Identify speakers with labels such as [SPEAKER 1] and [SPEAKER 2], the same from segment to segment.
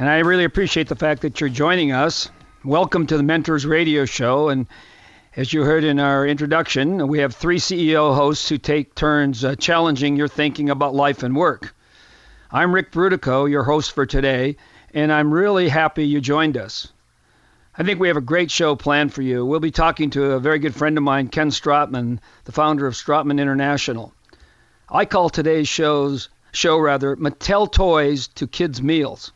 [SPEAKER 1] And I really appreciate the fact that you're joining us. Welcome to the Mentors Radio Show. And as you heard in our introduction, we have three CEO hosts who take turns uh, challenging your thinking about life and work. I'm Ric Brutocao, your host for today, and I'm really happy you joined us. I think we have a great show planned for you. We'll be talking to a very good friend of mine, Ken Strottman, the founder of Strottman International. I call today's show's show rather Mattel Toys to Kids Meals.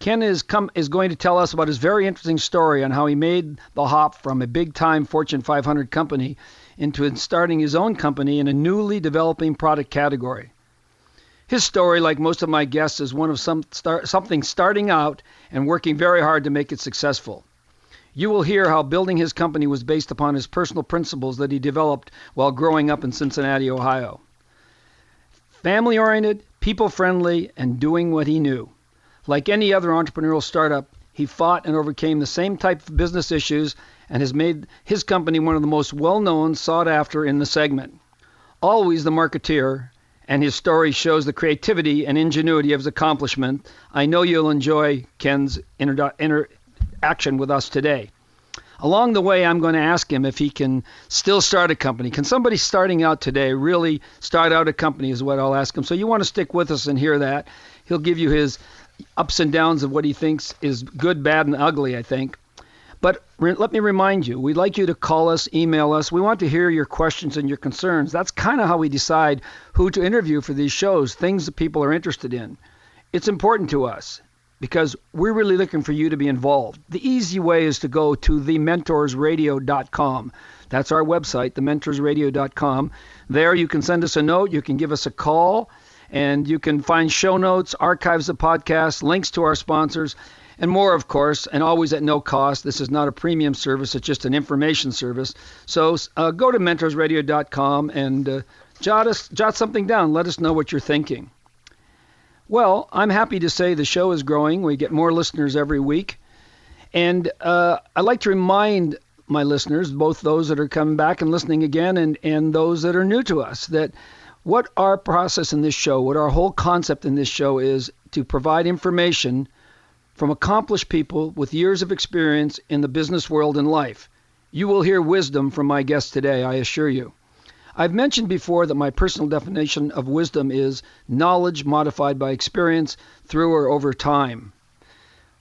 [SPEAKER 1] Ken is come is going to tell us about his very interesting story on how he made the hop from a big time Fortune 500 company into starting his own company in a newly developing product category. His story, like most of my guests, is one of some start, something starting out and working very hard to make it successful. You will hear how building his company was based upon his personal principles that he developed while growing up in Cincinnati, Ohio. Family oriented, people friendly, and doing what he knew. Like any other entrepreneurial startup, he fought and overcame the same type of business issues and has made his company one of the most well known, sought after in the segment. Always the marketeer, and his story shows the creativity and ingenuity of his accomplishment. I know you'll enjoy Ken's interaction with us today. Along the way, I'm going to ask him if he can still start a company. Can somebody starting out today really start out a company, is what I'll ask him. So you want to stick with us and hear that. He'll give you his ups and downs of what he thinks is good, bad, and ugly, I think. But re- let me remind you, we'd like you to call us, email us. We want to hear your questions and your concerns. That's kind of how we decide who to interview for these shows, things that people are interested in. It's important to us because we're really looking for you to be involved. The easy way is to go to thementorsradio.com. That's our website, thementorsradio.com. There you can send us a note, you can give us a call. And you can find show notes, archives of podcasts, links to our sponsors, and more, of course, and always at no cost. This is not a premium service, it's just an information service. So uh, go to mentorsradio.com and uh, jot, us, jot something down. Let us know what you're thinking. Well, I'm happy to say the show is growing. We get more listeners every week. And uh, I'd like to remind my listeners, both those that are coming back and listening again and, and those that are new to us, that what our process in this show, what our whole concept in this show is to provide information from accomplished people with years of experience in the business world and life. You will hear wisdom from my guest today, I assure you. I've mentioned before that my personal definition of wisdom is knowledge modified by experience through or over time.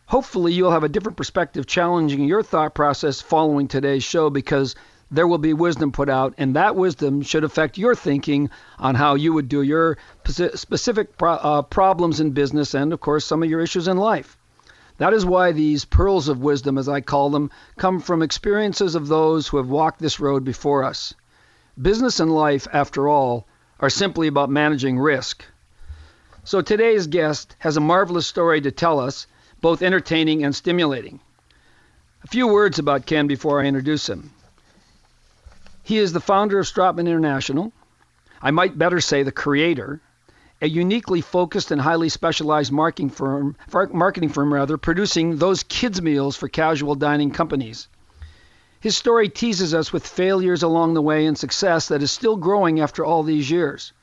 [SPEAKER 1] Hopefully, you'll have a different perspective challenging your thought process following today's show because there will be wisdom put out, and that wisdom should affect your thinking on how you would do your specific pro- uh, problems in business and, of course, some of your issues in life. That is why these pearls of wisdom, as I call them, come from experiences of those who have walked this road before us. Business and life, after all, are simply about managing risk. So today's guest has a marvelous story to tell us, both entertaining and stimulating. A few words about Ken before I introduce him. He is the founder of Strottman International. I might better say the creator, a uniquely focused and highly specialized marketing firm, marketing firm rather, producing those kids meals for casual dining companies. His story teases us with failures along the way and success that is still growing after all these years.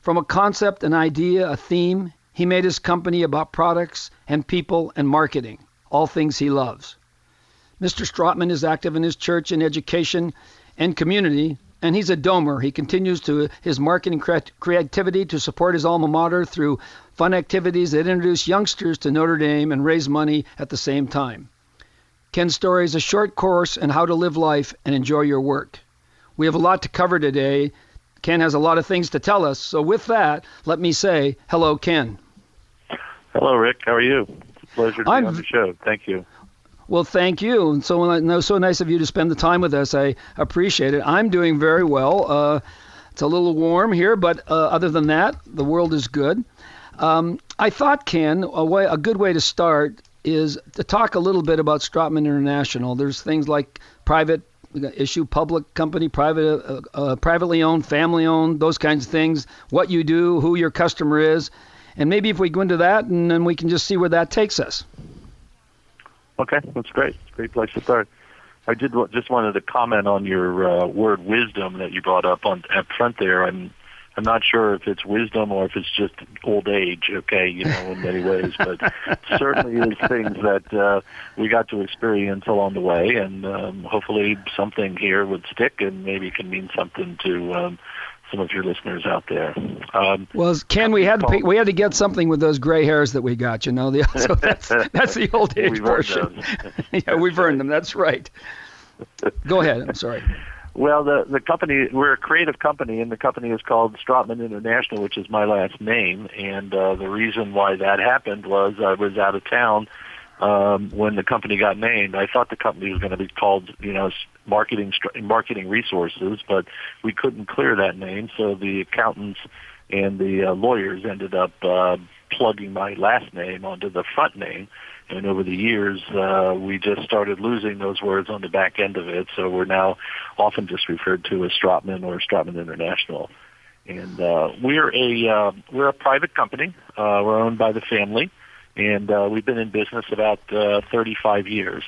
[SPEAKER 1] From a concept, an idea, a theme, he made his company about products and people and marketing, all things he loves. Mr. Strottman is active in his church and education and community. And he's a domer. He continues to his marketing creativity to support his alma mater through fun activities that introduce youngsters to Notre Dame and raise money at the same time. Ken's story is a short course in how to live life and enjoy your work. We have a lot to cover today. Ken has a lot of things to tell us. So, with that, let me say hello, Ken.
[SPEAKER 2] Hello, Rick. How are you? It's a pleasure to
[SPEAKER 1] I'm,
[SPEAKER 2] be on the show. Thank you.
[SPEAKER 1] Well, thank you. And so, so nice of you to spend the time with us. I appreciate it. I'm doing very well. Uh, it's a little warm here, but uh, other than that, the world is good. Um, I thought, Ken, a, way, a good way to start is to talk a little bit about Strottman International. There's things like private issue, public company, private, uh, uh, privately owned, family owned, those kinds of things. What you do, who your customer is, and maybe if we go into that, and then we can just see where that takes us.
[SPEAKER 2] Okay, that's great. Great place to start. I did just wanted to comment on your uh, word wisdom that you brought up on up front there. I'm I'm not sure if it's wisdom or if it's just old age, okay, you know, in many ways, but certainly is things that uh, we got to experience along the way, and um, hopefully something here would stick and maybe can mean something to um, some of your listeners out there. Um,
[SPEAKER 1] well, Ken, we had to pick, we had to get something with those gray hairs that we got. You know, the, so that's that's the old age
[SPEAKER 2] we've
[SPEAKER 1] version. yeah, we've earned them. That's right. Go ahead. I'm sorry.
[SPEAKER 2] Well, the the company we're a creative company, and the company is called Strottman International, which is my last name. And uh, the reason why that happened was I was out of town um, when the company got named. I thought the company was going to be called, you know, Marketing Marketing Resources, but we couldn't clear that name, so the accountants and the uh, lawyers ended up uh, plugging my last name onto the front name and over the years, uh, we just started losing those words on the back end of it. So we're now often just referred to as Strottman or Strottman International. And uh, we're a uh, we're a private company. Uh, we're owned by the family, and uh, we've been in business about uh, 35 years.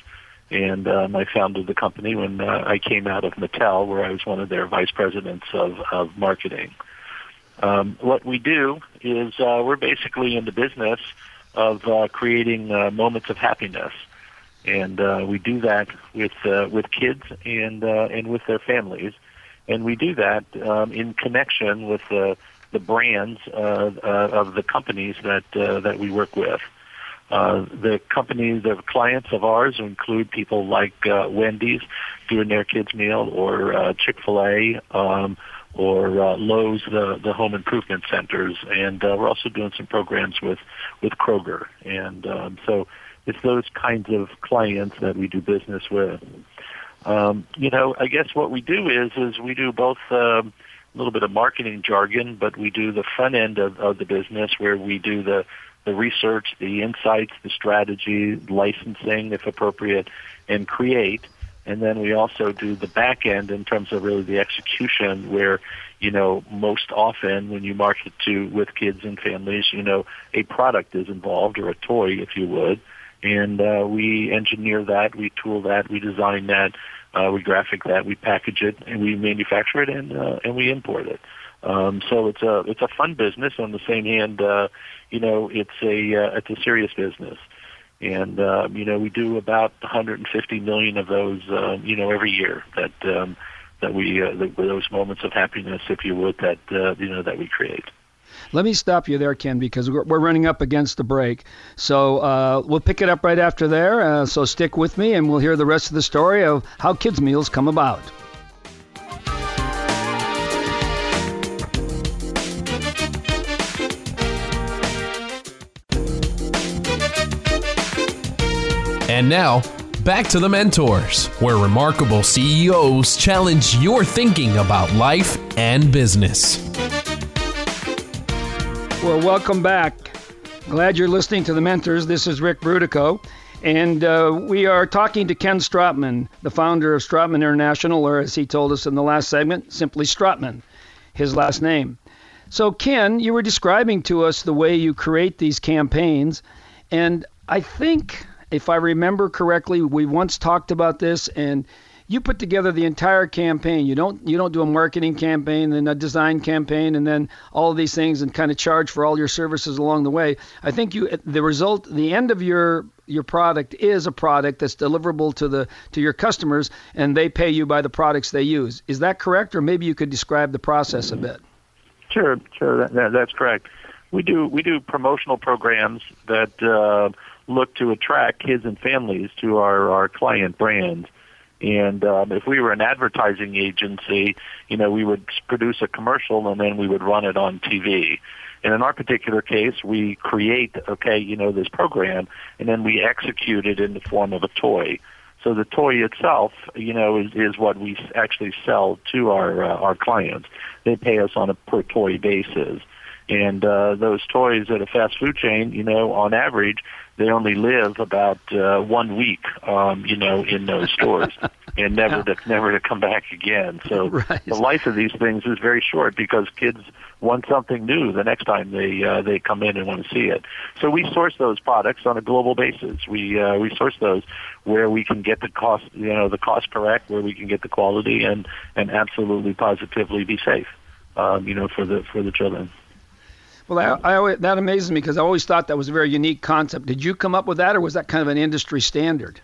[SPEAKER 2] And um, I founded the company when uh, I came out of Mattel, where I was one of their vice presidents of, of marketing. Um, what we do is uh, we're basically in the business of uh, creating uh, moments of happiness, and uh, we do that with uh, with kids and uh, and with their families, and we do that um, in connection with the the brands uh, uh, of the companies that uh, that we work with. Uh, the companies, the clients of ours include people like uh, Wendy's doing their kids meal, or uh, Chick Fil A, um, or uh, Lowe's, the the home improvement centers, and uh, we're also doing some programs with with Kroger, and um, so it's those kinds of clients that we do business with. Um, you know, I guess what we do is is we do both um, a little bit of marketing jargon, but we do the front end of, of the business where we do the the research, the insights, the strategy, licensing if appropriate, and create. And then we also do the back end in terms of really the execution where, you know, most often when you market to with kids and families, you know, a product is involved or a toy, if you would. And uh, we engineer that, we tool that, we design that, uh, we graphic that, we package it, and we manufacture it, and uh, and we import it. Um, so it's a it's a fun business. On the same hand, uh, you know, it's a uh, it's a serious business and uh, you know we do about 150 million of those uh, you know every year that um, that we uh, those moments of happiness, if you would, that uh, you know that we create.
[SPEAKER 1] Let me stop you there, Ken, because we're, we're running up against the break. So uh, we'll pick it up right after there. Uh, so stick with me, and we'll hear the rest of the story of how kids meals come about.
[SPEAKER 3] And now, back to the mentors, where remarkable CEOs challenge your thinking about life and business.
[SPEAKER 1] Well, welcome back. Glad you're listening to the mentors. This is Ric Brutocao. And uh, we are talking to Ken Strottman, the founder of Strottman International, or as he told us in the last segment, simply Strottman, his last name. So, Ken, you were describing to us the way you create these campaigns. And I think if I remember correctly, we once talked about this, and you put together the entire campaign. You don't you don't do a marketing campaign, then a design campaign, and then all of these things, and kind of charge for all your services along the way. I think you the result, the end of your your product is a product that's deliverable to the to your customers, and they pay you by the products they use. Is that correct, or maybe you could describe the process a bit?
[SPEAKER 2] Sure, sure, that, that, that's correct. We do we do promotional programs that. Uh, look to attract kids and families to our, our client brands. And um, if we were an advertising agency, you know, we would produce a commercial and then we would run it on TV. And in our particular case, we create, okay, you know, this program, and then we execute it in the form of a toy. So the toy itself, you know, is, is what we actually sell to our uh, our clients. They pay us on a per toy basis. And uh, those toys at a fast food chain, you know, on average, they only live about uh, one week, um, you know, in those stores, and never to never to come back again. So right. the life of these things is very short because kids want something new the next time they uh, they come in and want to see it. So we source those products on a global basis. We uh, we source those where we can get the cost, you know, the cost correct, where we can get the quality, and and absolutely positively be safe, um, you know, for the for the children.
[SPEAKER 1] Well, I, I, that amazes me because I always thought that was a very unique concept. Did you come up with that, or was that kind of an industry standard?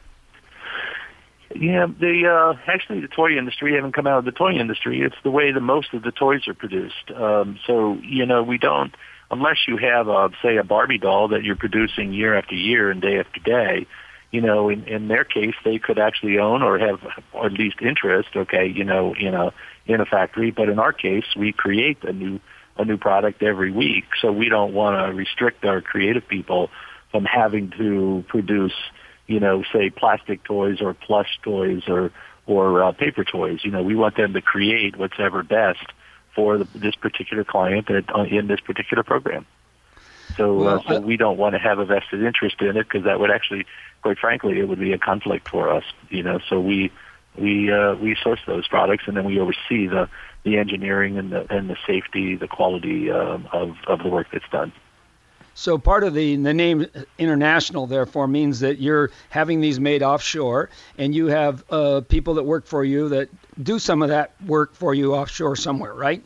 [SPEAKER 2] Yeah, the uh, actually the toy industry haven't come out of the toy industry. It's the way that most of the toys are produced. Um, so you know we don't unless you have a say a Barbie doll that you're producing year after year and day after day. You know, in, in their case, they could actually own or have or at least interest. Okay, you know, in a in a factory. But in our case, we create a new a new product every week. So we don't want to restrict our creative people from having to produce, you know, say plastic toys or plush toys or or uh, paper toys. You know, we want them to create what's ever best for the, this particular client that, uh, in this particular program. So, uh, well, uh, so we don't want to have a vested interest in it because that would actually, quite frankly, it would be a conflict for us. You know, so we we uh, we source those products and then we oversee the the engineering and the and the safety, the quality um, of of the work that's done.
[SPEAKER 1] So part of the the name international therefore means that you're having these made offshore, and you have uh, people that work for you that do some of that work for you offshore somewhere, right?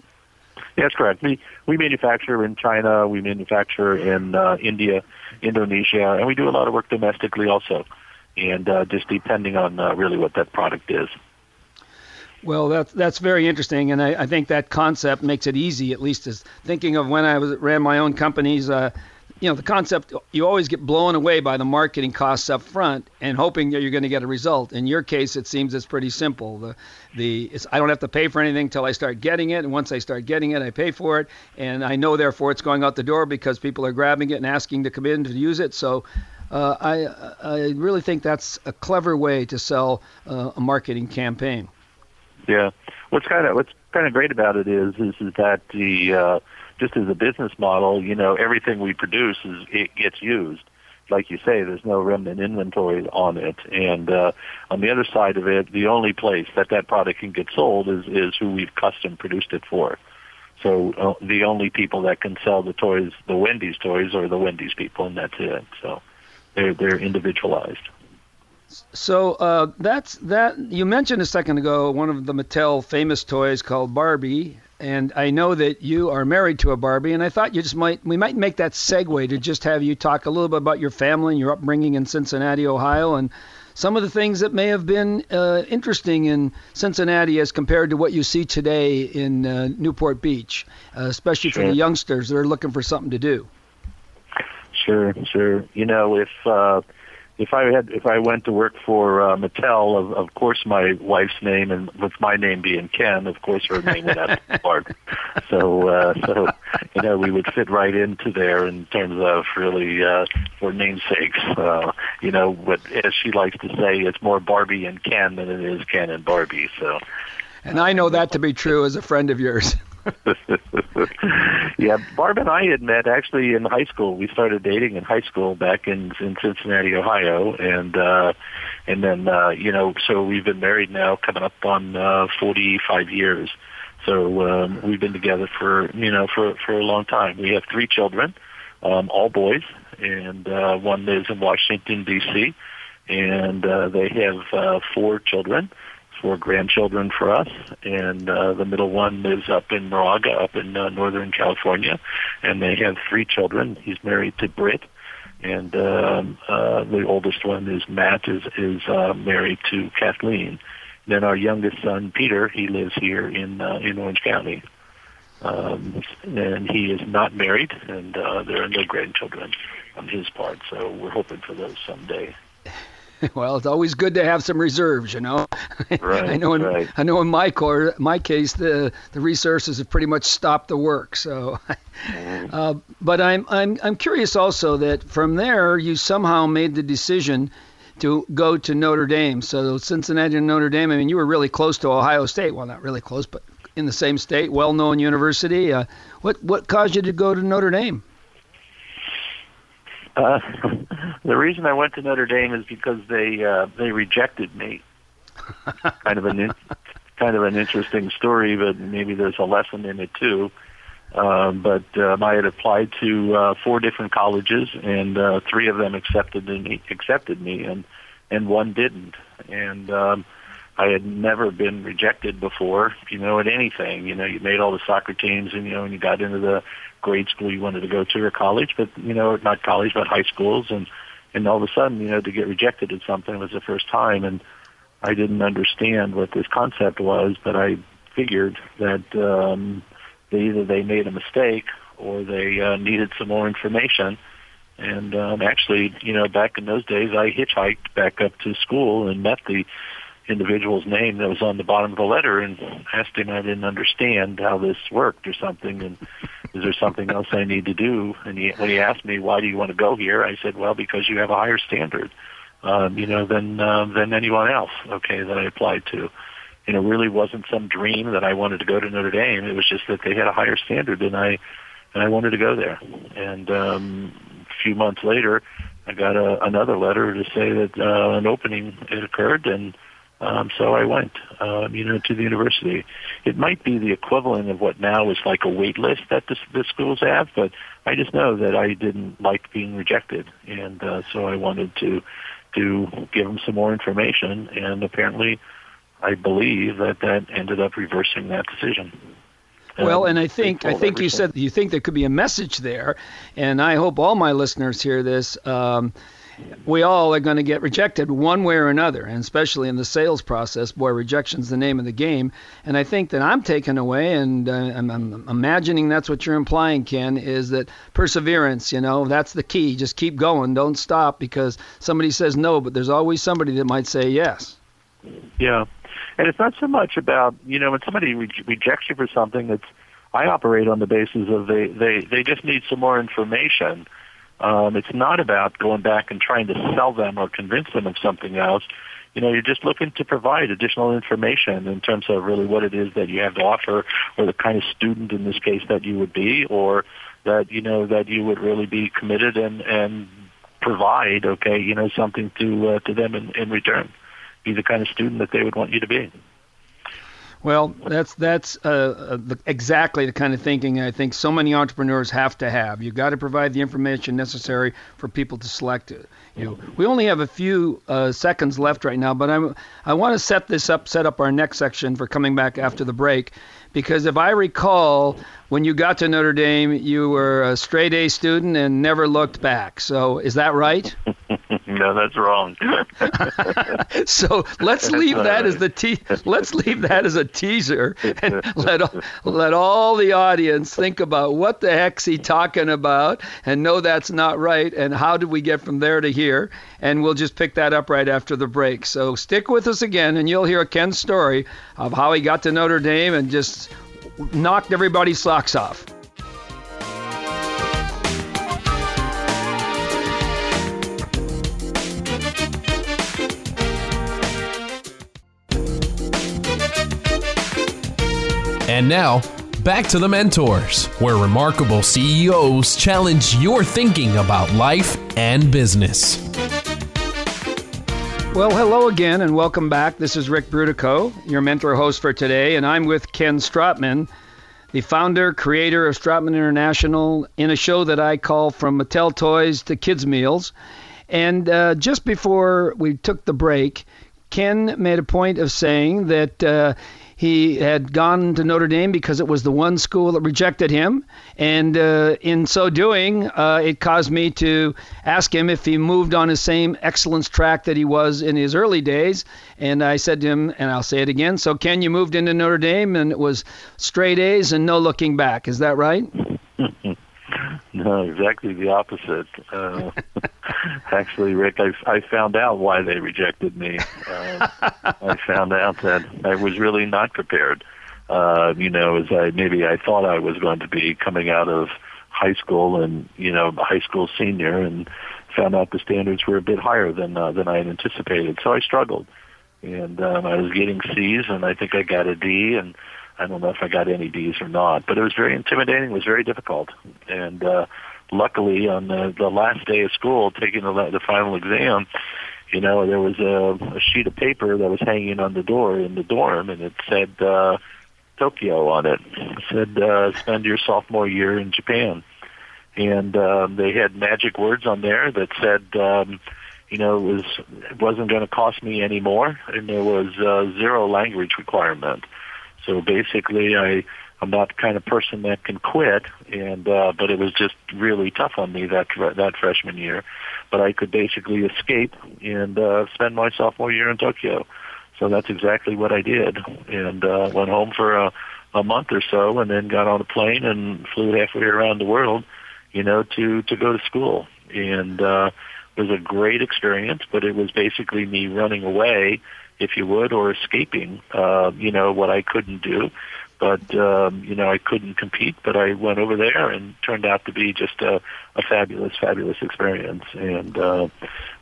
[SPEAKER 2] Yeah, that's correct. We we manufacture in China, we manufacture in uh, India, Indonesia, and we do a lot of work domestically also, and uh, just depending on uh, really what that product is.
[SPEAKER 1] Well, that's that's very interesting, and I, I, think that concept makes it easy, at least as thinking of when I was ran my own companies. Uh, you know, the concept you always get blown away by the marketing costs up front and hoping that you're going to get a result. In your case, it seems it's pretty simple. The the I don't have to pay for anything until I start getting it, and once I start getting it, I pay for it, and I know therefore it's going out the door because people are grabbing it and asking to come in to use it. So. Uh, I I really think that's a clever way to sell uh, a marketing campaign.
[SPEAKER 2] Yeah. What's kind of what's kind of great about it is is, is that the uh, just as a business model, you know, everything we produce is it gets used. Like you say, there's no remnant inventory on it, and uh, on the other side of it, the only place that that product can get sold is is who we've custom produced it for. So uh, the only people that can sell the toys, the Wendy's toys, are the Wendy's people, and that's it. So they're they're individualized.
[SPEAKER 1] So uh, that's that. You mentioned a second ago one of the Mattel famous toys called Barbie, and I know that you are married to a Barbie, and I thought you just might we might make that segue to just have you talk a little bit about your family and your upbringing in Cincinnati, Ohio, and some of the things that may have been uh, interesting in Cincinnati as compared to what you see today in uh, Newport Beach, uh, especially sure. for the youngsters that are looking for something to do.
[SPEAKER 2] Sure, sure. You know, if uh, if I had if I went to work for uh, Mattel, of, of course my wife's name and with my name being Ken, of course her name would have to Bart. So uh, so you know we would fit right into there in terms of really uh, for namesakes. Uh, you know, but as she likes to say, it's more Barbie and Ken than it is Ken and Barbie. So.
[SPEAKER 1] And I know that to be true as a friend of yours.
[SPEAKER 2] yeah, Barb and I had met actually in high school. We started dating in high school back in in Cincinnati, Ohio, and uh and then uh you know, so we've been married now coming up on uh 45 years. So um we've been together for, you know, for for a long time. We have three children, um all boys, and uh one lives in Washington D.C. and uh they have uh four children four grandchildren for us, and uh, the middle one lives up in Moraga, up in uh, Northern California, and they have three children. He's married to Britt, and um, uh, the oldest one is Matt, is is uh, married to Kathleen. Then our youngest son, Peter, he lives here in uh, in Orange County, um, and he is not married, and uh, there are no grandchildren on his part. So we're hoping for those someday.
[SPEAKER 1] well, it's always good to have some reserves, you know.
[SPEAKER 2] Right.
[SPEAKER 1] I know in
[SPEAKER 2] right.
[SPEAKER 1] I know in my core, my case, the the resources have pretty much stopped the work. So,
[SPEAKER 2] Mm-hmm.
[SPEAKER 1] uh, but I'm I'm I'm curious also that from there you somehow made the decision to go to Notre Dame. So Cincinnati and Notre Dame. I mean, you were really close to Ohio State. Well, not really close, but in the same state, well-known university. Uh, what what caused you to go to Notre Dame?
[SPEAKER 2] Uh, the reason I went to Notre Dame is because they uh, they rejected me. kind of an in, kind of an interesting story, but maybe there's a lesson in it too. Um, but um, I had applied to uh, four different colleges, and uh, three of them accepted me, accepted me, and and one didn't. And um, I had never been rejected before, you know, at anything. You know, you made all the soccer teams, and you know, and you got into the grade school you wanted to go to or college, but you know, not college, but high schools, and and all of a sudden, you know, to get rejected at something was the first time, and I didn't understand what this concept was, but I figured that um, they either they made a mistake or they uh, needed some more information. And um, actually, you know, back in those days, I hitchhiked back up to school and met the individual's name that was on the bottom of the letter and asked him I didn't understand how this worked or something and is there something else I need to do? And he, when he asked me, why do you want to go here? I said, well, because you have a higher standard, um, you know, than, um, than anyone else, okay, that I applied to. And it really wasn't some dream that I wanted to go to Notre Dame. It was just that they had a higher standard and I, and I wanted to go there. And, um, a few months later, I got a, another letter to say that, uh, an opening had occurred and, um, so I went, um, you know, to the university. It might be the equivalent of what now is like a wait list that the, the schools have, but I just know that I didn't like being rejected, and uh, so I wanted to to give them some more information. And apparently, I believe that that ended up reversing that decision.
[SPEAKER 1] Well,
[SPEAKER 2] Um,
[SPEAKER 1] and I think I think you said you think there could be a message there, and I hope all my listeners hear this. Um, we all are going to get rejected one way or another, and especially in the sales process, boy, rejection's the name of the game. And I think that I'm taken away, and uh, I'm, I'm imagining that's what you're implying, Ken, is that perseverance. You know, that's the key. Just keep going, don't stop, because somebody says no, but there's always somebody that might say yes.
[SPEAKER 2] Yeah, and it's not so much about you know when somebody re- rejects you for something. That's I operate on the basis of they they they just need some more information. Um, it's not about going back and trying to sell them or convince them of something else. You know, you're just looking to provide additional information in terms of really what it is that you have to offer, or the kind of student in this case that you would be, or that you know that you would really be committed and and provide. Okay, you know something to uh, to them in, in return. Be the kind of student that they would want you to be.
[SPEAKER 1] Well, that's that's uh, uh, the, exactly the kind of thinking I think so many entrepreneurs have to have. You've got to provide the information necessary for people to select it. You know, we only have a few uh, seconds left right now, but I'm I want to set this up, set up our next section for coming back after the break, because if I recall, when you got to Notre Dame, you were a straight A student and never looked back. So is that right?
[SPEAKER 2] no, that's wrong.
[SPEAKER 1] so let's leave that as the te- let's leave that as a teaser and let all, let all the audience think about what the heck's he talking about and know that's not right and how did we get from there to here and we'll just pick that up right after the break. So stick with us again and you'll hear Ken's story of how he got to Notre Dame and just knocked everybody's socks off.
[SPEAKER 3] And now, back to the mentors, where remarkable CEOs challenge your thinking about life and business.
[SPEAKER 1] Well, hello again and welcome back. This is Ric Brutocao, your mentor host for today, and I'm with Ken Strottman, the founder, creator of Strottman International, in a show that I call From Mattel Toys to Kids Meals. And uh, just before we took the break, Ken made a point of saying that uh, he had gone to Notre Dame because it was the one school that rejected him. And uh, in so doing, uh, it caused me to ask him if he moved on his same excellence track that he was in his early days. And I said to him, and I'll say it again so, Ken, you moved into Notre Dame and it was straight A's and no looking back. Is that right?
[SPEAKER 2] no, exactly the opposite. Uh, Actually, Rick, I, I found out why they rejected me. Uh, I found out that I was really not prepared. Uh, you know, as I maybe I thought I was going to be coming out of high school and you know high school senior, and found out the standards were a bit higher than uh, than I had anticipated. So I struggled, and um, I was getting C's, and I think I got a D, and I don't know if I got any D's or not. But it was very intimidating. It was very difficult, and uh, luckily on the, the last day of school, taking the, the final exam, you know, there was a, a sheet of paper that was hanging on the door in the dorm, and it said uh, Tokyo on it. It said uh, spend your sophomore year in Japan, and um, they had magic words on there that said. Um, you know, it was it wasn't going to cost me any more, and there was uh, zero language requirement. So basically, I I'm not the kind of person that can quit, and uh, but it was just really tough on me that that freshman year. But I could basically escape and uh, spend my sophomore year in Tokyo. So that's exactly what I did, and uh, went home for a, a month or so, and then got on a plane and flew halfway around the world, you know, to to go to school. And uh, it was a great experience, but it was basically me running away, if you would, or escaping, uh, you know, what I couldn't do but um, you know I couldn't compete. But I went over there and turned out to be just a, a fabulous, fabulous experience, and uh,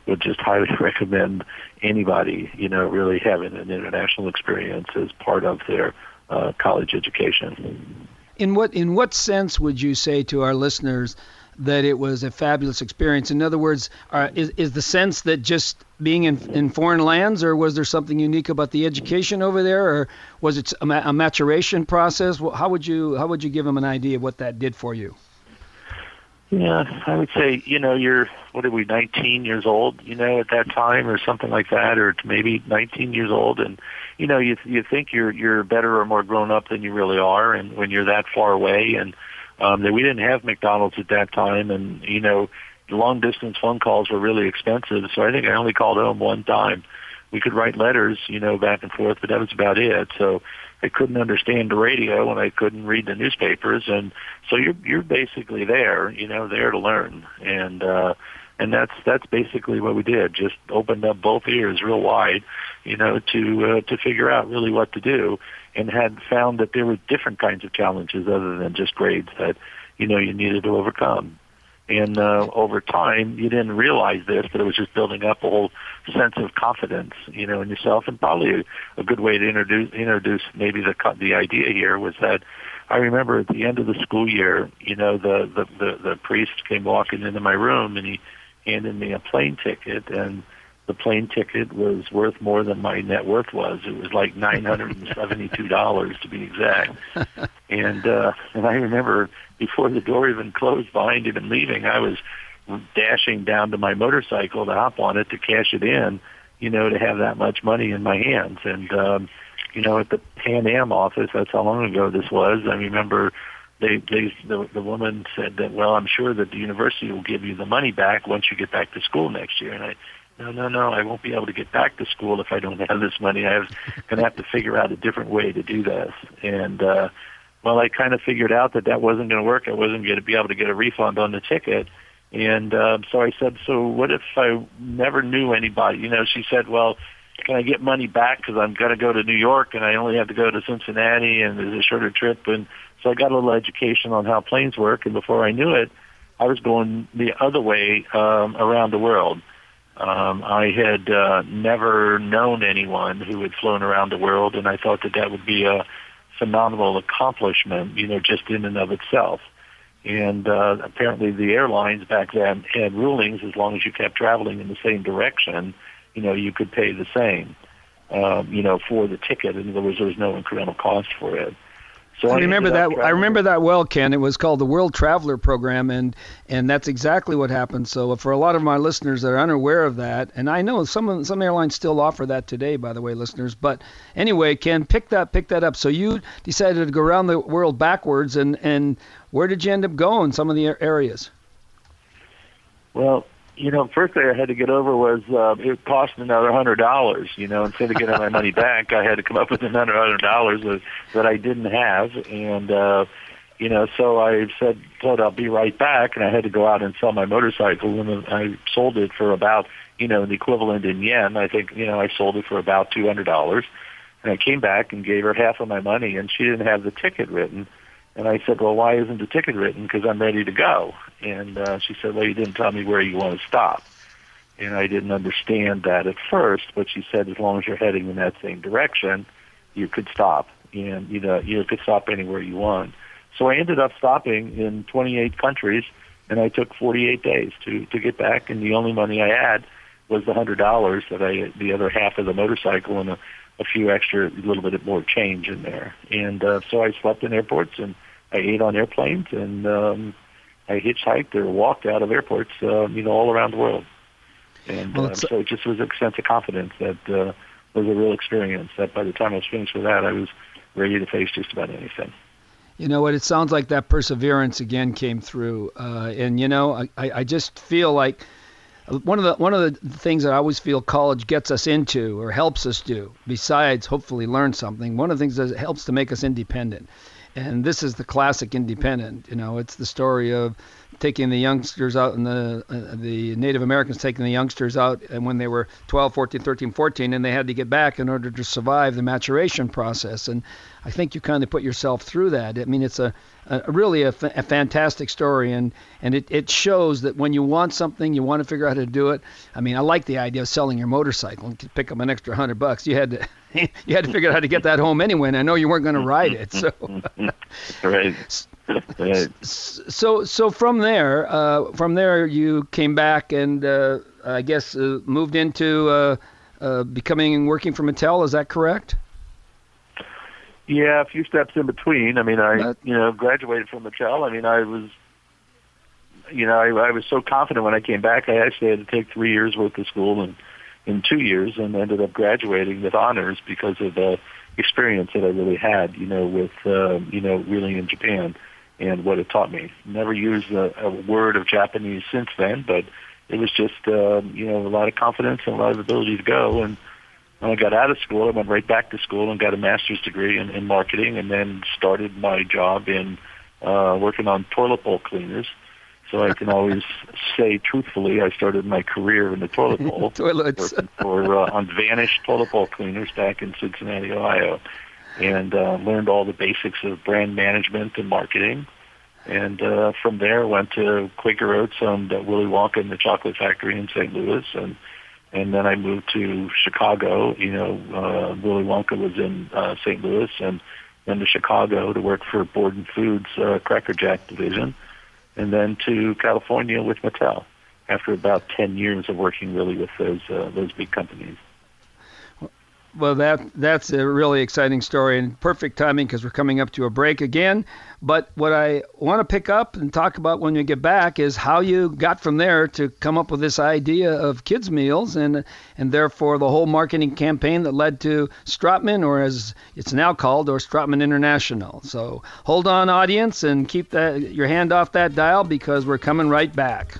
[SPEAKER 2] would just highly recommend anybody you know really having an international experience as part of their uh, college education.
[SPEAKER 1] In what in what sense would you say to our listeners that it was a fabulous experience. In other words, uh, is, is the sense that just being in, in foreign lands, or was there something unique about the education over there, or was it a, a maturation process? Well, How would you how would you give them an idea of what that did for you?
[SPEAKER 2] Yeah, I would say you know you're what are we 19 years old you know at that time or something like that or maybe 19 years old and you know you you think you're you're better or more grown up than you really are and when you're that far away and um, that we didn't have McDonald's at that time, and you know, long distance phone calls were really expensive. So I think I only called home one time. We could write letters, you know, back and forth, but that was about it. So I couldn't understand the radio and I couldn't read the newspapers, and so you're you're basically there, you know, there to learn, and uh, and that's that's basically what we did. Just opened up both ears real wide, you know, to uh, to figure out really what to do and had found that there were different kinds of challenges other than just grades that you know you needed to overcome. And uh, over time, you didn't realize this, but it was just building up a whole sense of confidence, you know, in yourself. And probably a, a good way to introduce introduce maybe the the idea here was that I remember at the end of the school year, you know, the the the, the priest came walking into my room and he handed me a plane ticket and the plane ticket was worth more than my net worth was. It was like nine hundred and seventy-two dollars to be exact. and uh, and I remember before the door even closed behind him and leaving, I was dashing down to my motorcycle to hop on it to cash it in, you know, to have that much money in my hands. And um, you know, at the Pan Am office, that's how long ago this was. I remember they they the, the woman said that well I'm sure that the university will give you the money back once you get back to school next year and I no, no, no, I won't be able to get back to school if I don't have this money. I'm going to have to figure out a different way to do this. And, uh, well, I kind of figured out that that wasn't going to work. I wasn't going to be able to get a refund on the ticket. And, uh, so I said, so what if I never knew anybody? You know, she said, well, can I get money back because I'm going to go to New York and I only have to go to Cincinnati and there's a shorter trip. And so I got a little education on how planes work. And before I knew it, I was going the other way um, around the world. Um, I had uh, never known anyone who had flown around the world, and I thought that that would be a phenomenal accomplishment, you know, just in and of itself. And uh, apparently, the airlines back then had rulings as long as you kept traveling in the same direction, you know, you could pay the same, um, you know, for the ticket. In other words, there was no incremental cost for it.
[SPEAKER 1] So I, I remember that. I remember that well, Ken. It was called the World Traveler Program, and and that's exactly what happened. So for a lot of my listeners that are unaware of that, and I know some some airlines still offer that today, by the way, listeners. But anyway, Ken, pick that pick that up. So you decided to go around the world backwards, and and where did you end up going? Some of the areas.
[SPEAKER 2] Well, you know, first thing I had to get over was uh, it cost another hundred dollars. You know, instead of getting my money back, I had to come up with another hundred dollars that I didn't have, and uh, you know, so I said, told I'll be right back, and I had to go out and sell my motorcycle, and I sold it for about, you know, the equivalent in yen. I think, you know, I sold it for about two hundred dollars, and I came back and gave her half of my money, and she didn't have the ticket written. And I said, well, why isn't the ticket written? Because I'm ready to go. And uh, she said, well, you didn't tell me where you want to stop. And I didn't understand that at first, but she said, as long as you're heading in that same direction, you could stop. And, you know, you could stop anywhere you want. So I ended up stopping in 28 countries, and I took 48 days to to get back. And the only money I had was the hundred dollars that I the other half of the motorcycle and a, a few extra, a little bit more change in there. And uh, so I slept in airports and I ate on airplanes and um, I hitchhiked or walked out of airports, uh, you know, all around the world. And well, um, so it just was a sense of confidence that uh, was a real experience. That by the time I was finished with that, I was ready to face just about anything.
[SPEAKER 1] You know what? It sounds like that perseverance again came through, uh, and you know, I, I just feel like one of the one of the things that I always feel college gets us into or helps us do, besides hopefully learn something. One of the things that helps to make us independent, and this is the classic independent. You know, it's the story of taking the youngsters out and the uh, the Native Americans taking the youngsters out and when they were 12, 14, 13, 14 and they had to get back in order to survive the maturation process and I think you kind of put yourself through that. I mean it's a, a really a, a fantastic story and and it, it shows that when you want something you want to figure out how to do it. I mean I like the idea of selling your motorcycle and pick up an extra 100 bucks. You had to you had to figure out how to get that home anyway and I know you weren't going to ride it. So
[SPEAKER 2] right.
[SPEAKER 1] So, so from there, uh, from there, you came back and uh, I guess uh, moved into uh, uh, becoming working for Mattel. Is that correct?
[SPEAKER 2] Yeah, a few steps in between. I mean, I you know graduated from Mattel. I mean, I was you know I, I was so confident when I came back. I actually had to take three years worth of school and in two years, and ended up graduating with honors because of the experience that I really had. You know, with uh, you know really in Japan and what it taught me. Never used a, a word of Japanese since then, but it was just um, you know a lot of confidence and a lot of ability to go. And when I got out of school, I went right back to school and got a master's degree in, in marketing, and then started my job in uh, working on toilet bowl cleaners. So I can always say truthfully, I started my career in the toilet bowl,
[SPEAKER 1] toilets
[SPEAKER 2] for uh, on Vanish toilet bowl cleaners back in Cincinnati, Ohio and uh, learned all the basics of brand management and marketing. And uh, from there, went to Quaker Oats, owned uh, Willy Wonka and the Chocolate Factory in St. Louis, and and then I moved to Chicago. You know, uh, Willy Wonka was in uh, St. Louis, and then to Chicago to work for Borden Foods uh, Cracker Jack division, and then to California with Mattel after about 10 years of working really with those uh, those big companies.
[SPEAKER 1] Well, that that's a really exciting story and perfect timing because we're coming up to a break again. But what I want to pick up and talk about when we get back is how you got from there to come up with this idea of kids meals and and therefore the whole marketing campaign that led to Strottman, or as it's now called, or Strottman International. So hold on, audience, and keep that your hand off that dial because we're coming right back.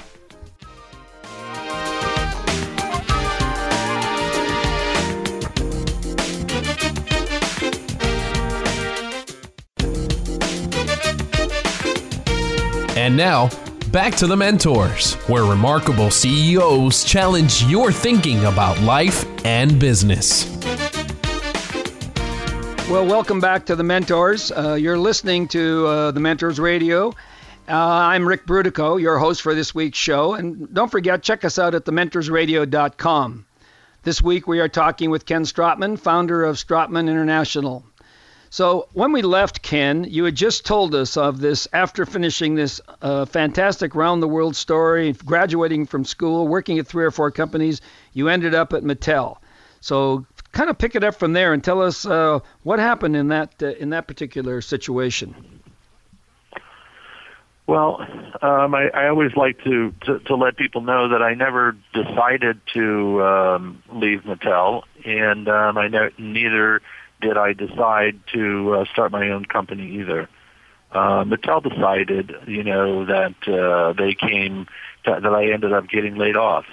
[SPEAKER 3] And now, back to the Mentors, where remarkable CEOs challenge your thinking about life and business.
[SPEAKER 1] Well, welcome back to the Mentors. Uh, you're listening to uh, the Mentors Radio. Uh, I'm Ric Brutocao, your host for this week's show. And don't forget, check us out at thementorsradio.com. This week we are talking with Ken Strottman, founder of Strottman International. So when we left, Ken, you had just told us of this after finishing this uh, fantastic round the world story, graduating from school, working at three or four companies, you ended up at Mattel. So kind of pick it up from there and tell us uh, what happened in that uh, in that particular situation.
[SPEAKER 2] Well, um, I, I always like to, to to let people know that I never decided to um, leave Mattel, and um, I know neither did I decide to uh, start my own company either. Uh, Mattel decided, you know, that uh, they came to, that I ended up getting laid off,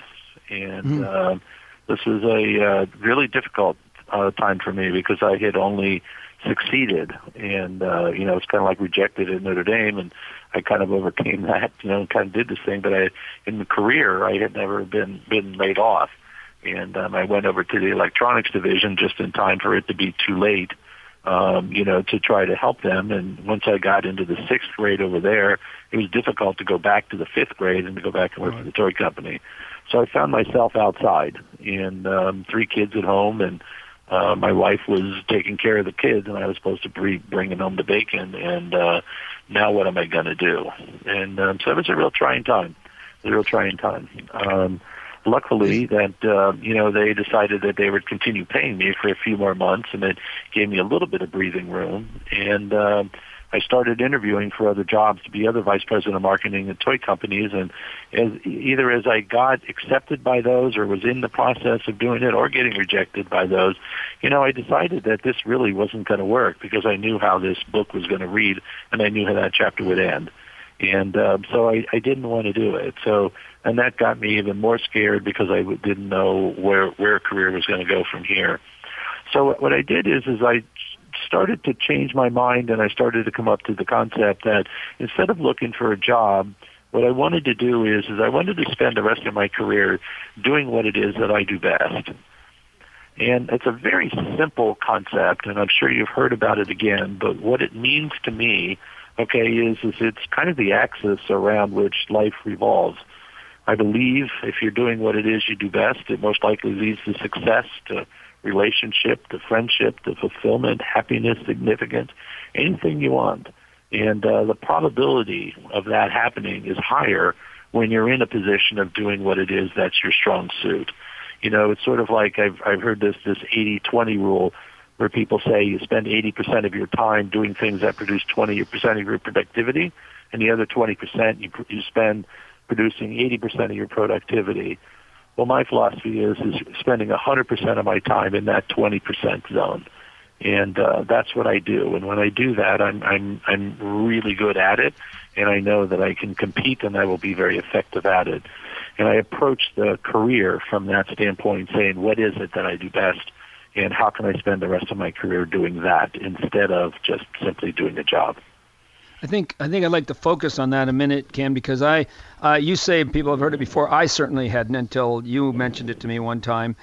[SPEAKER 2] and mm. uh, this was a uh, really difficult uh, time for me because I had only succeeded. And uh, you know, it's kind of like rejected at Notre Dame, and I kind of overcame that. You know, and kind of did this thing. But I, in the career, I had never been been laid off, and um, I went over to the electronics division just in time for it to be too late. Um, you know, to try to help them. And once I got into the sixth grade over there, it was difficult to go back to the fifth grade and to go back and work right. for the toy company. So I found myself outside and um, three kids at home and uh, my wife was taking care of the kids and I was supposed to be bringing home the bacon and uh, now what am I going to do? And um, so it was a real trying time, a real trying time. Um, luckily that uh, you know they decided that they would continue paying me for a few more months and it gave me a little bit of breathing room. And uh, I started interviewing for other jobs to be other vice president of marketing at toy companies, and as, either as I got accepted by those, or was in the process of doing it, or getting rejected by those, you know, I decided that this really wasn't going to work because I knew how this book was going to read, and I knew how that chapter would end, and um, so I, I didn't want to do it. So, and that got me even more scared because I didn't know where where career was going to go from here. So what I did is, is I started to change my mind and I started to come up to the concept that instead of looking for a job, what I wanted to do is, is I wanted to spend the rest of my career doing what it is that I do best. And it's a very simple concept, and I'm sure you've heard about it again, but what it means to me, okay, is, is it's kind of the axis around which life revolves. I believe if you're doing what it is you do best, it most likely leads to success, to relationship, to friendship, to fulfillment, happiness, significance, anything you want. And uh, the probability of that happening is higher when you're in a position of doing what it is that's your strong suit. You know, it's sort of like I've I've heard this this 80-20 rule where people say you spend 80% of your time doing things that produce 20% of your productivity, and the other 20% you you spend producing 80% of your productivity. Well, my philosophy is is spending 100% of my time in that 20% zone, and uh, that's what I do. And when I do that, I'm I'm I'm really good at it, and I know that I can compete and I will be very effective at it. And I approach the career from that standpoint, saying, what is it that I do best, and how can I spend the rest of my career doing that instead of just simply doing a job.
[SPEAKER 1] I think I think I'd like to focus on that a minute, Ken, because I, uh, you say people have heard it before. I certainly hadn't until you mentioned it to me one time.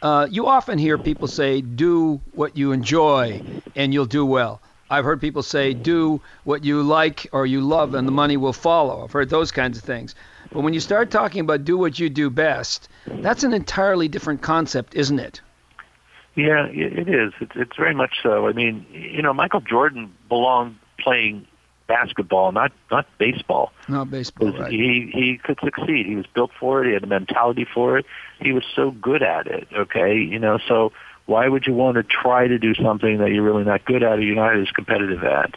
[SPEAKER 1] Uh, you often hear people say, "Do what you enjoy, and you'll do well." I've heard people say, "Do what you like or you love, and the money will follow." I've heard those kinds of things. But when you start talking about do what you do best, that's an entirely different concept, isn't it?
[SPEAKER 2] Yeah, it is. It's, it's very much so. I mean, you know, Michael Jordan belonged playing basketball, not not baseball.
[SPEAKER 1] Not baseball. Right.
[SPEAKER 2] He he could succeed. He was built for it. He had a mentality for it. He was so good at it. Okay, you know. So why would you want to try to do something that you're really not good at or you're not as competitive at?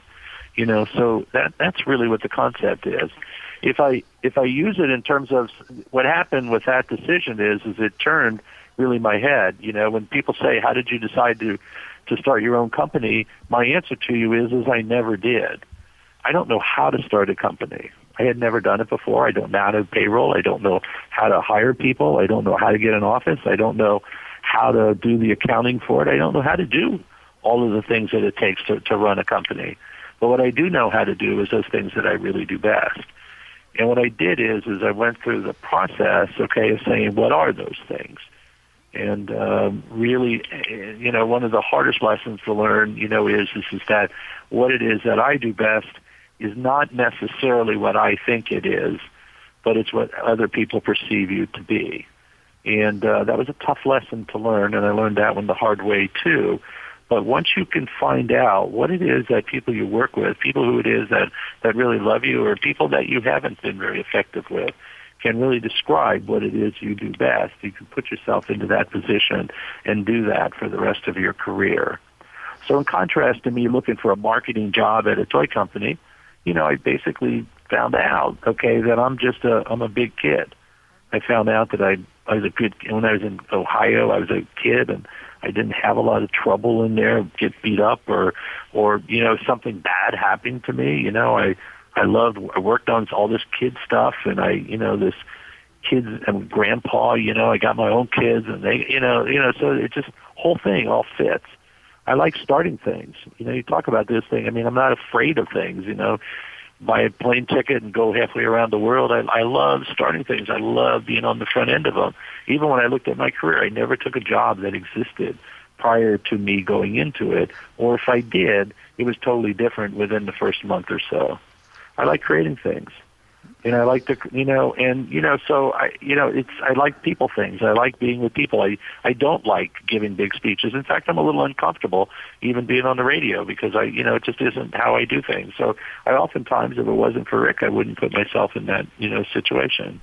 [SPEAKER 2] You know. So that that's really what the concept is. If I if I use it in terms of what happened with that decision is is it turned really my head. You know, when people say, "How did you decide to?" to start your own company, my answer to you is is I never did. I don't know how to start a company. I had never done it before. I don't know how to payroll. I don't know how to hire people. I don't know how to get an office. I don't know how to do the accounting for it. I don't know how to do all of the things that it takes to, to run a company. But what I do know how to do is those things that I really do best. And what I did is, is I went through the process, okay, of saying what are those things. And um, really, you know, one of the hardest lessons to learn, you know, is, is is that what it is that I do best is not necessarily what I think it is, but it's what other people perceive you to be. And uh, that was a tough lesson to learn, and I learned that one the hard way too. But once you can find out what it is that people you work with, people who it is that, that really love you, or people that you haven't been very effective with, can really describe what it is you do best, you can put yourself into that position and do that for the rest of your career. So in contrast to me looking for a marketing job at a toy company, you know, I basically found out, okay, that I'm just a I'm a big kid. I found out that I I was a good when I was in Ohio, I was a kid and I didn't have a lot of trouble in there, get beat up or or you know something bad happened to me. You know, I I loved I worked on all this kid stuff and I you know this kids and grandpa. You know, I got my own kids and they you know you know so it just whole thing all fits. I like starting things. You know, you talk about this thing. I mean, I'm not afraid of things. You know, buy a plane ticket and go halfway around the world. I, I love starting things. I love being on the front end of them. Even when I looked at my career, I never took a job that existed prior to me going into it, or if I did, it was totally different within the first month or so. I like creating things. And I like to, you know, and you know, so I, you know, it's I like people things. I like being with people. I I don't like giving big speeches. In fact, I'm a little uncomfortable even being on the radio because I, you know, it just isn't how I do things. So I oftentimes, if it wasn't for Ric, I wouldn't put myself in that, you know, situation.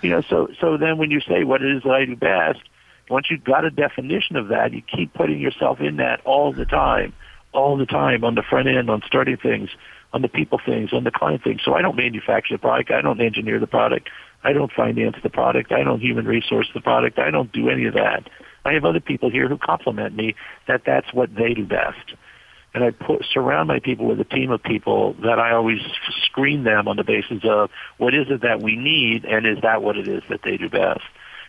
[SPEAKER 2] You know, so so then when you say what it is that I do best, once you've got a definition of that, you keep putting yourself in that all the time, all the time on the front end, on starting things on the people things, on the client things. So I don't manufacture the product. I don't engineer the product. I don't finance the product. I don't human resource the product. I don't do any of that. I have other people here who compliment me that that's what they do best. And I put, surround my people with a team of people that I always screen them on the basis of what is it that we need and is that what it is that they do best.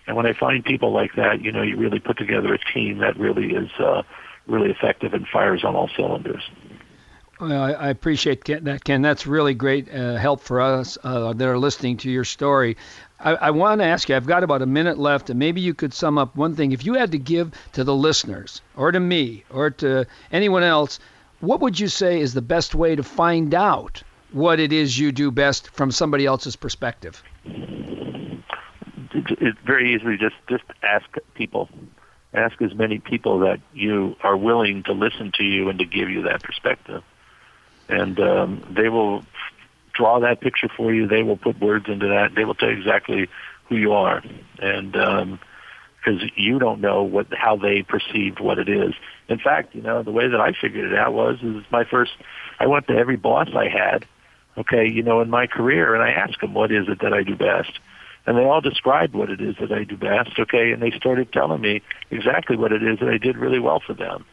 [SPEAKER 2] And when I find people like that, you know, you really put together a team that really is uh, really effective and fires on all cylinders.
[SPEAKER 1] Well, I appreciate that, Ken. That's really great uh, help for us uh, that are listening to your story. I, I want to ask you, I've got about a minute left, and maybe you could sum up one thing. If you had to give to the listeners, or to me, or to anyone else, what would you say is the best way to find out what it is you do best from somebody else's perspective?
[SPEAKER 2] It's very easily just just ask people ask as many people that you are willing to listen to you and to give you that perspective and um, they will draw that picture for you. They will put words into that. They will tell you exactly who you are, and because um, you don't know what how they perceived what it is. In fact, you know the way that I figured it out was is my first. I went to every boss I had, okay, you know, in my career, and I asked them what is it that I do best. And they all described what it is that I do best, okay, and they started telling me exactly what it is that I did really well for them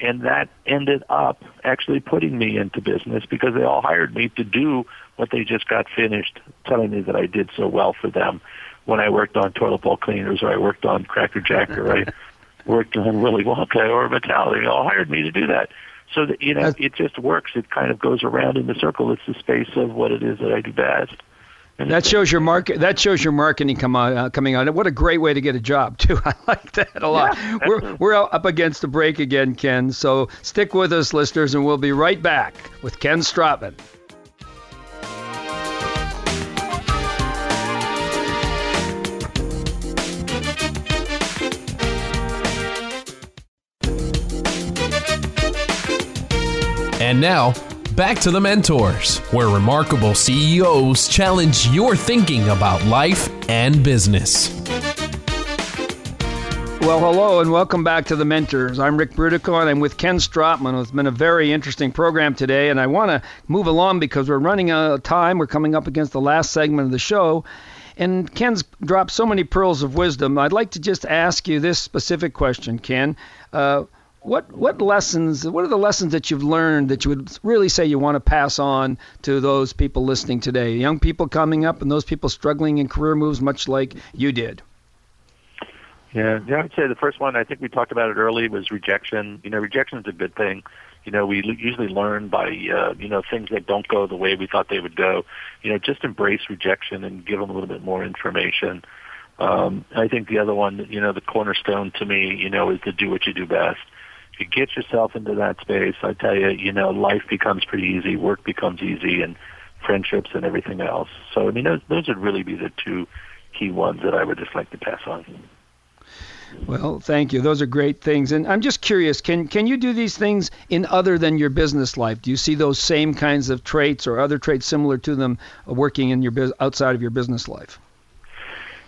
[SPEAKER 2] and that ended up actually putting me into business because they all hired me to do what they just got finished telling me that I did so well for them when I worked on toilet bowl cleaners or I worked on Cracker Jack or I worked on Willy Wonka or Mattel. They all hired me to do that. So that you know, it just works. It kind of goes around in the circle. It's the space of what it is that I do best.
[SPEAKER 1] And that shows your market. That shows your marketing come on, uh, coming on. What a great way to get a job too. I like that a lot. Yeah, we're we're up against the break again, Ken. So stick with us, listeners, and we'll be right back with Ken Strottman.
[SPEAKER 3] And now Back to the Mentors, where remarkable CEOs challenge your thinking about life and business.
[SPEAKER 1] Well, hello and welcome back to the Mentors. I'm Ric Brutocao and I'm with Ken Strottman. It's been a very interesting program today, and I want to move along because we're running out of time. We're coming up against the last segment of the show. And Ken's dropped so many pearls of wisdom. I'd like to just ask you this specific question, Ken. Uh, what what lessons what are the lessons that you've learned that you would really say you want to pass on to those people listening today? Young people coming up and those people struggling in career moves much like you did.
[SPEAKER 2] Yeah yeah i'd say the first one i think we talked about it early was rejection. You know rejection is a good thing. You know we usually learn by uh, you know things that don't go the way we thought they would go. You know just embrace rejection and give them a little bit more information. Um, I think the other one, you know, the cornerstone to me, you know, is to do what you do best you get yourself into that space, I tell you, you know, life becomes pretty easy, work becomes easy, and friendships and everything else. So, I mean, those, those would really be the two key ones that I would just like to pass on.
[SPEAKER 1] Well, thank you. Those are great things. And I'm just curious, can can you do these things in other than your business life? Do you see those same kinds of traits or other traits similar to them working in your outside of your business life?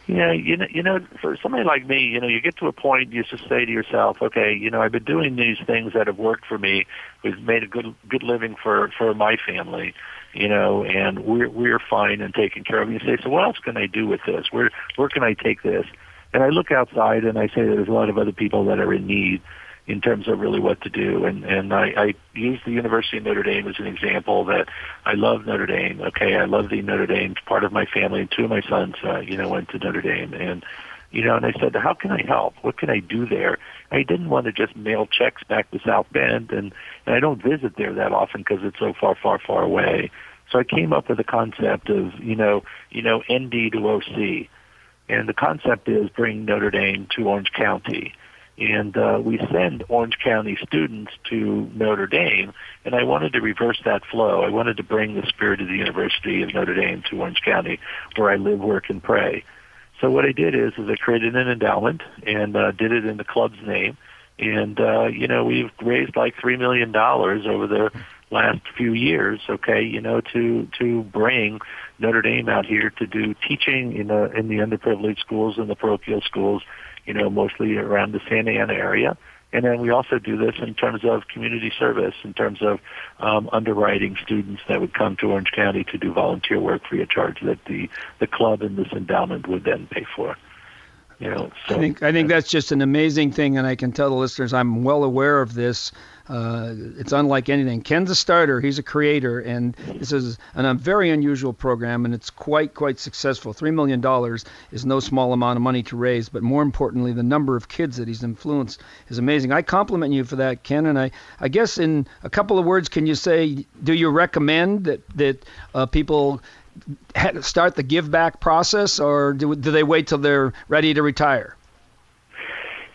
[SPEAKER 2] Yeah, you know, you know, for somebody like me, you know, you get to a point you just say to yourself, okay, you know, I've been doing these things that have worked for me. We've made a good good living for for my family, you know, and we're we're fine and taken care of. And you say, so what else can I do with this? Where where can I take this? And I look outside and I say there's a lot of other people that are in need in terms of really what to do. And and I, I use the University of Notre Dame as an example that I love Notre Dame. Okay, I love the Notre Dame. Part of my family, and two of my sons, uh, you know, went to Notre Dame, and you know, and I said, how can I help? What can I do there? I didn't want to just mail checks back to South Bend, and, and I don't visit there that often because it's so far, far, far away. So I came up with a concept of, you know, you know, ND to OC. And the concept is bring Notre Dame to Orange County. And uh, we send Orange County students to Notre Dame, and I wanted to reverse that flow. I wanted to bring the spirit of the University of Notre Dame to Orange County, where I live, work, and pray. So what I did is, is I created an endowment and uh, did it in the club's name, and uh, you know we've raised like three million dollars over the last few years. Okay, you know to to bring Notre Dame out here to do teaching in the in the underprivileged schools and the parochial schools, you know mostly around the Santa Ana area and then we also do this in terms of community service, in terms of um, underwriting students that would come to Orange County to do volunteer work free of charge that the, the club and this endowment would then pay for.
[SPEAKER 1] You know, so, I think I think that's just an amazing thing, and I can tell the listeners I'm well aware of this. Uh, it's unlike anything. Ken's a starter. He's a creator, and this is an, a very unusual program, and it's quite quite successful. Three million dollars is no small amount of money to raise, but more importantly, the number of kids that he's influenced is amazing. I compliment you for that, Ken, and I I guess in a couple of words, can you say, do you recommend that that uh, people start the give back process, or do, do they wait till they're ready to retire?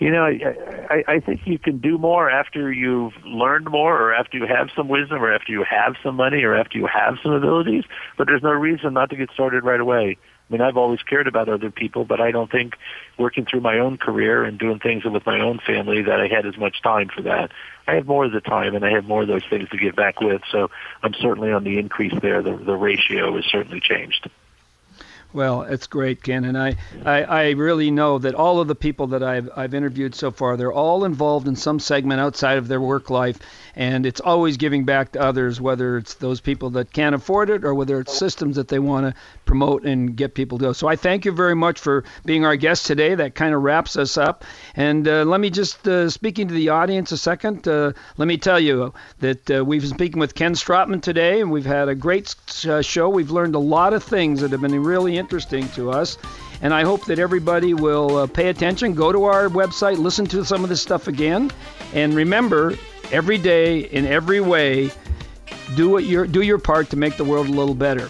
[SPEAKER 2] You know, I, I I think you can do more after you've learned more or after you have some wisdom or after you have some money or after you have some abilities, but there's no reason not to get started right away. I mean, I've always cared about other people, but I don't think working through my own career and doing things with my own family that I had as much time for that. I have more of the time and I have more of those things to give back with. So I'm certainly on the increase there. The, the ratio has certainly changed.
[SPEAKER 1] Well, it's great, Ken, and I, I, I, really know that all of the people that I've, I've interviewed so far, they're all involved in some segment outside of their work life, and it's always giving back to others, whether it's those people that can't afford it or whether it's systems that they want to promote and get people to go. So I thank you very much for being our guest today. That kind of wraps us up. And uh, let me just, uh, speaking to the audience a second, uh, let me tell you that uh, we've been speaking with Ken Strottman today, and we've had a great uh, show. We've learned a lot of things that have been really interesting to us. And I hope that everybody will uh, pay attention, go to our website, listen to some of this stuff again. And remember, every day, in every way, do, what your, do your part to make the world a little better.